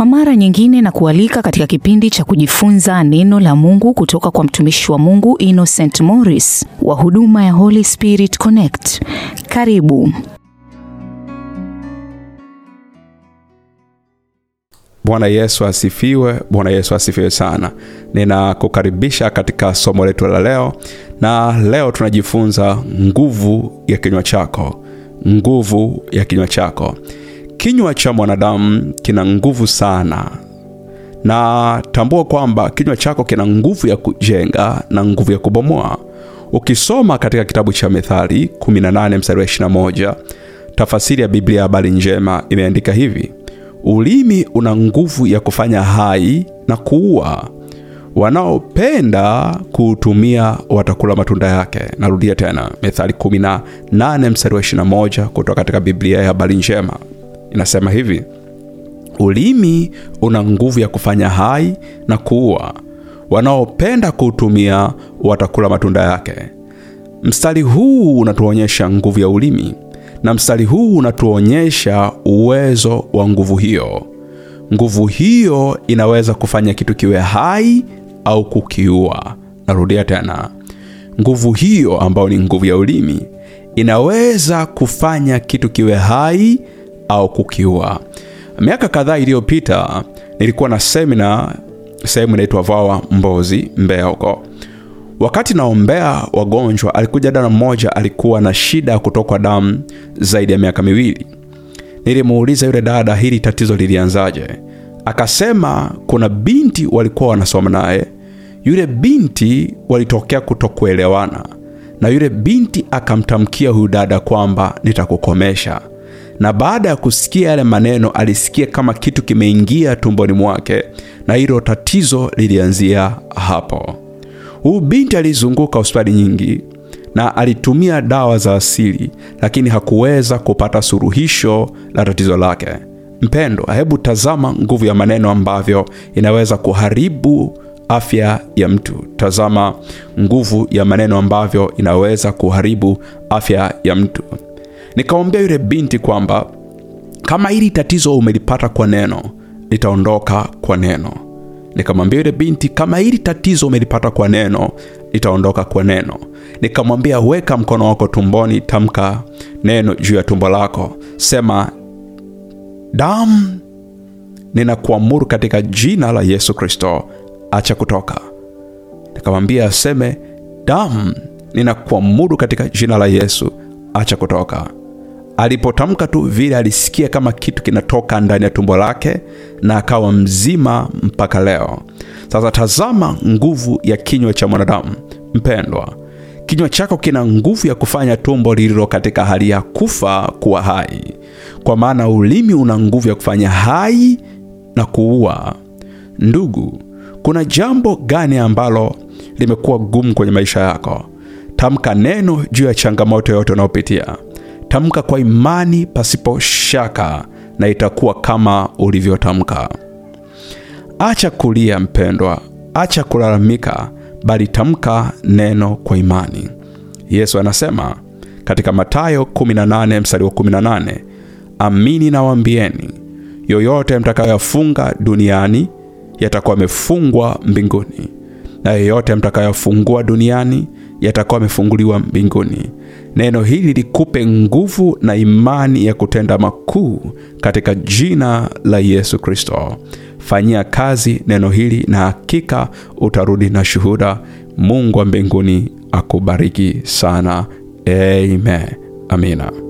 Kwa mara nyingine na kualika katika kipindi cha kujifunza neno la Mungu kutoka kwa mtumishi wa Mungu Innocent Morris wa huduma ya Holy Spirit Connect. Karibu. Bwana Yesu asifiwe. Bwana Yesu asifiwe sana. Ninakukaribisha katika somo letu la leo, na leo tunajifunza nguvu ya kinywa chako. Nguvu ya kinywa chako. Kinywa cha mwanadamu kina nguvu sana, na tambua kwamba kinywa chako kina nguvu ya kujenga na nguvu ya kubomoa. Ukisoma katika kitabu cha Methali 18 mstari wa 21, tafasiri ya Biblia ya habari njema imeandika hivi: Ulimi una nguvu ya kufanya hai na kuua, wanaopenda kuutumia watakula matunda yake. Narudia tena, Methali 18 mstari wa 21 kutoka katika Biblia ya habari njema inasema hivi: ulimi una nguvu ya kufanya hai na kuua, wanaopenda kuutumia watakula matunda yake. Mstari huu unatuonyesha nguvu ya ulimi na mstari huu unatuonyesha uwezo wa nguvu hiyo. Nguvu hiyo inaweza kufanya kitu kiwe hai au kukiua. Narudia tena, nguvu hiyo ambayo ni nguvu ya ulimi inaweza kufanya kitu kiwe hai au kukiua. Miaka kadhaa iliyopita nilikuwa na semina sehemu inaitwa Vawa Mbozi, Mbeya huko Wakati naombea wagonjwa, alikuja dada mmoja alikuwa na shida ya kutokwa damu zaidi ya miaka miwili. Nilimuuliza yule dada hili tatizo lilianzaje? Akasema kuna binti walikuwa wanasoma naye, yule binti walitokea kutokuelewana, na yule binti akamtamkia huyu dada kwamba nitakukomesha. Na baada ya kusikia yale maneno, alisikia kama kitu kimeingia tumboni mwake, na hilo tatizo lilianzia hapo. Huyu binti alizunguka hospitali nyingi na alitumia dawa za asili, lakini hakuweza kupata suluhisho la tatizo lake. Mpendwa, hebu tazama nguvu ya maneno ambavyo inaweza kuharibu afya ya mtu. Tazama nguvu ya maneno ambavyo inaweza kuharibu afya ya mtu. Nikamwambia yule binti kwamba kama hili tatizo umelipata kwa neno, litaondoka kwa neno. Nikamwambia yule binti kama hili tatizo umelipata kwa neno litaondoka kwa neno. Nikamwambia weka mkono wako tumboni, tamka neno juu ya tumbo lako, sema damu, ninakuamuru katika jina la Yesu Kristo, acha kutoka. Nikamwambia aseme damu, ninakuamuru katika jina la Yesu, acha kutoka. Alipotamka tu vile, alisikia kama kitu kinatoka ndani ya tumbo lake na akawa mzima mpaka leo. Sasa tazama nguvu ya kinywa cha mwanadamu. Mpendwa, kinywa chako kina nguvu ya kufanya tumbo lililo katika hali ya kufa kuwa hai, kwa maana ulimi una nguvu ya kufanya hai na kuua. Ndugu, kuna jambo gani ambalo limekuwa gumu kwenye maisha yako? Tamka neno juu ya changamoto yote unayopitia. Tamka kwa imani pasipo shaka, na itakuwa kama ulivyotamka. Acha kulia mpendwa, acha kulalamika, bali tamka neno kwa imani. Yesu anasema katika Mathayo 18 mstari wa 18, amini nawaambieni, yoyote mtakayoyafunga duniani yatakuwa yamefungwa mbinguni, na yoyote mtakayofungua duniani yatakuwa yamefunguliwa mbinguni. Neno hili likupe nguvu na imani ya kutenda makuu katika jina la Yesu Kristo. Fanyia kazi neno hili na hakika utarudi na shuhuda. Mungu wa mbinguni akubariki sana. Amen. Amina.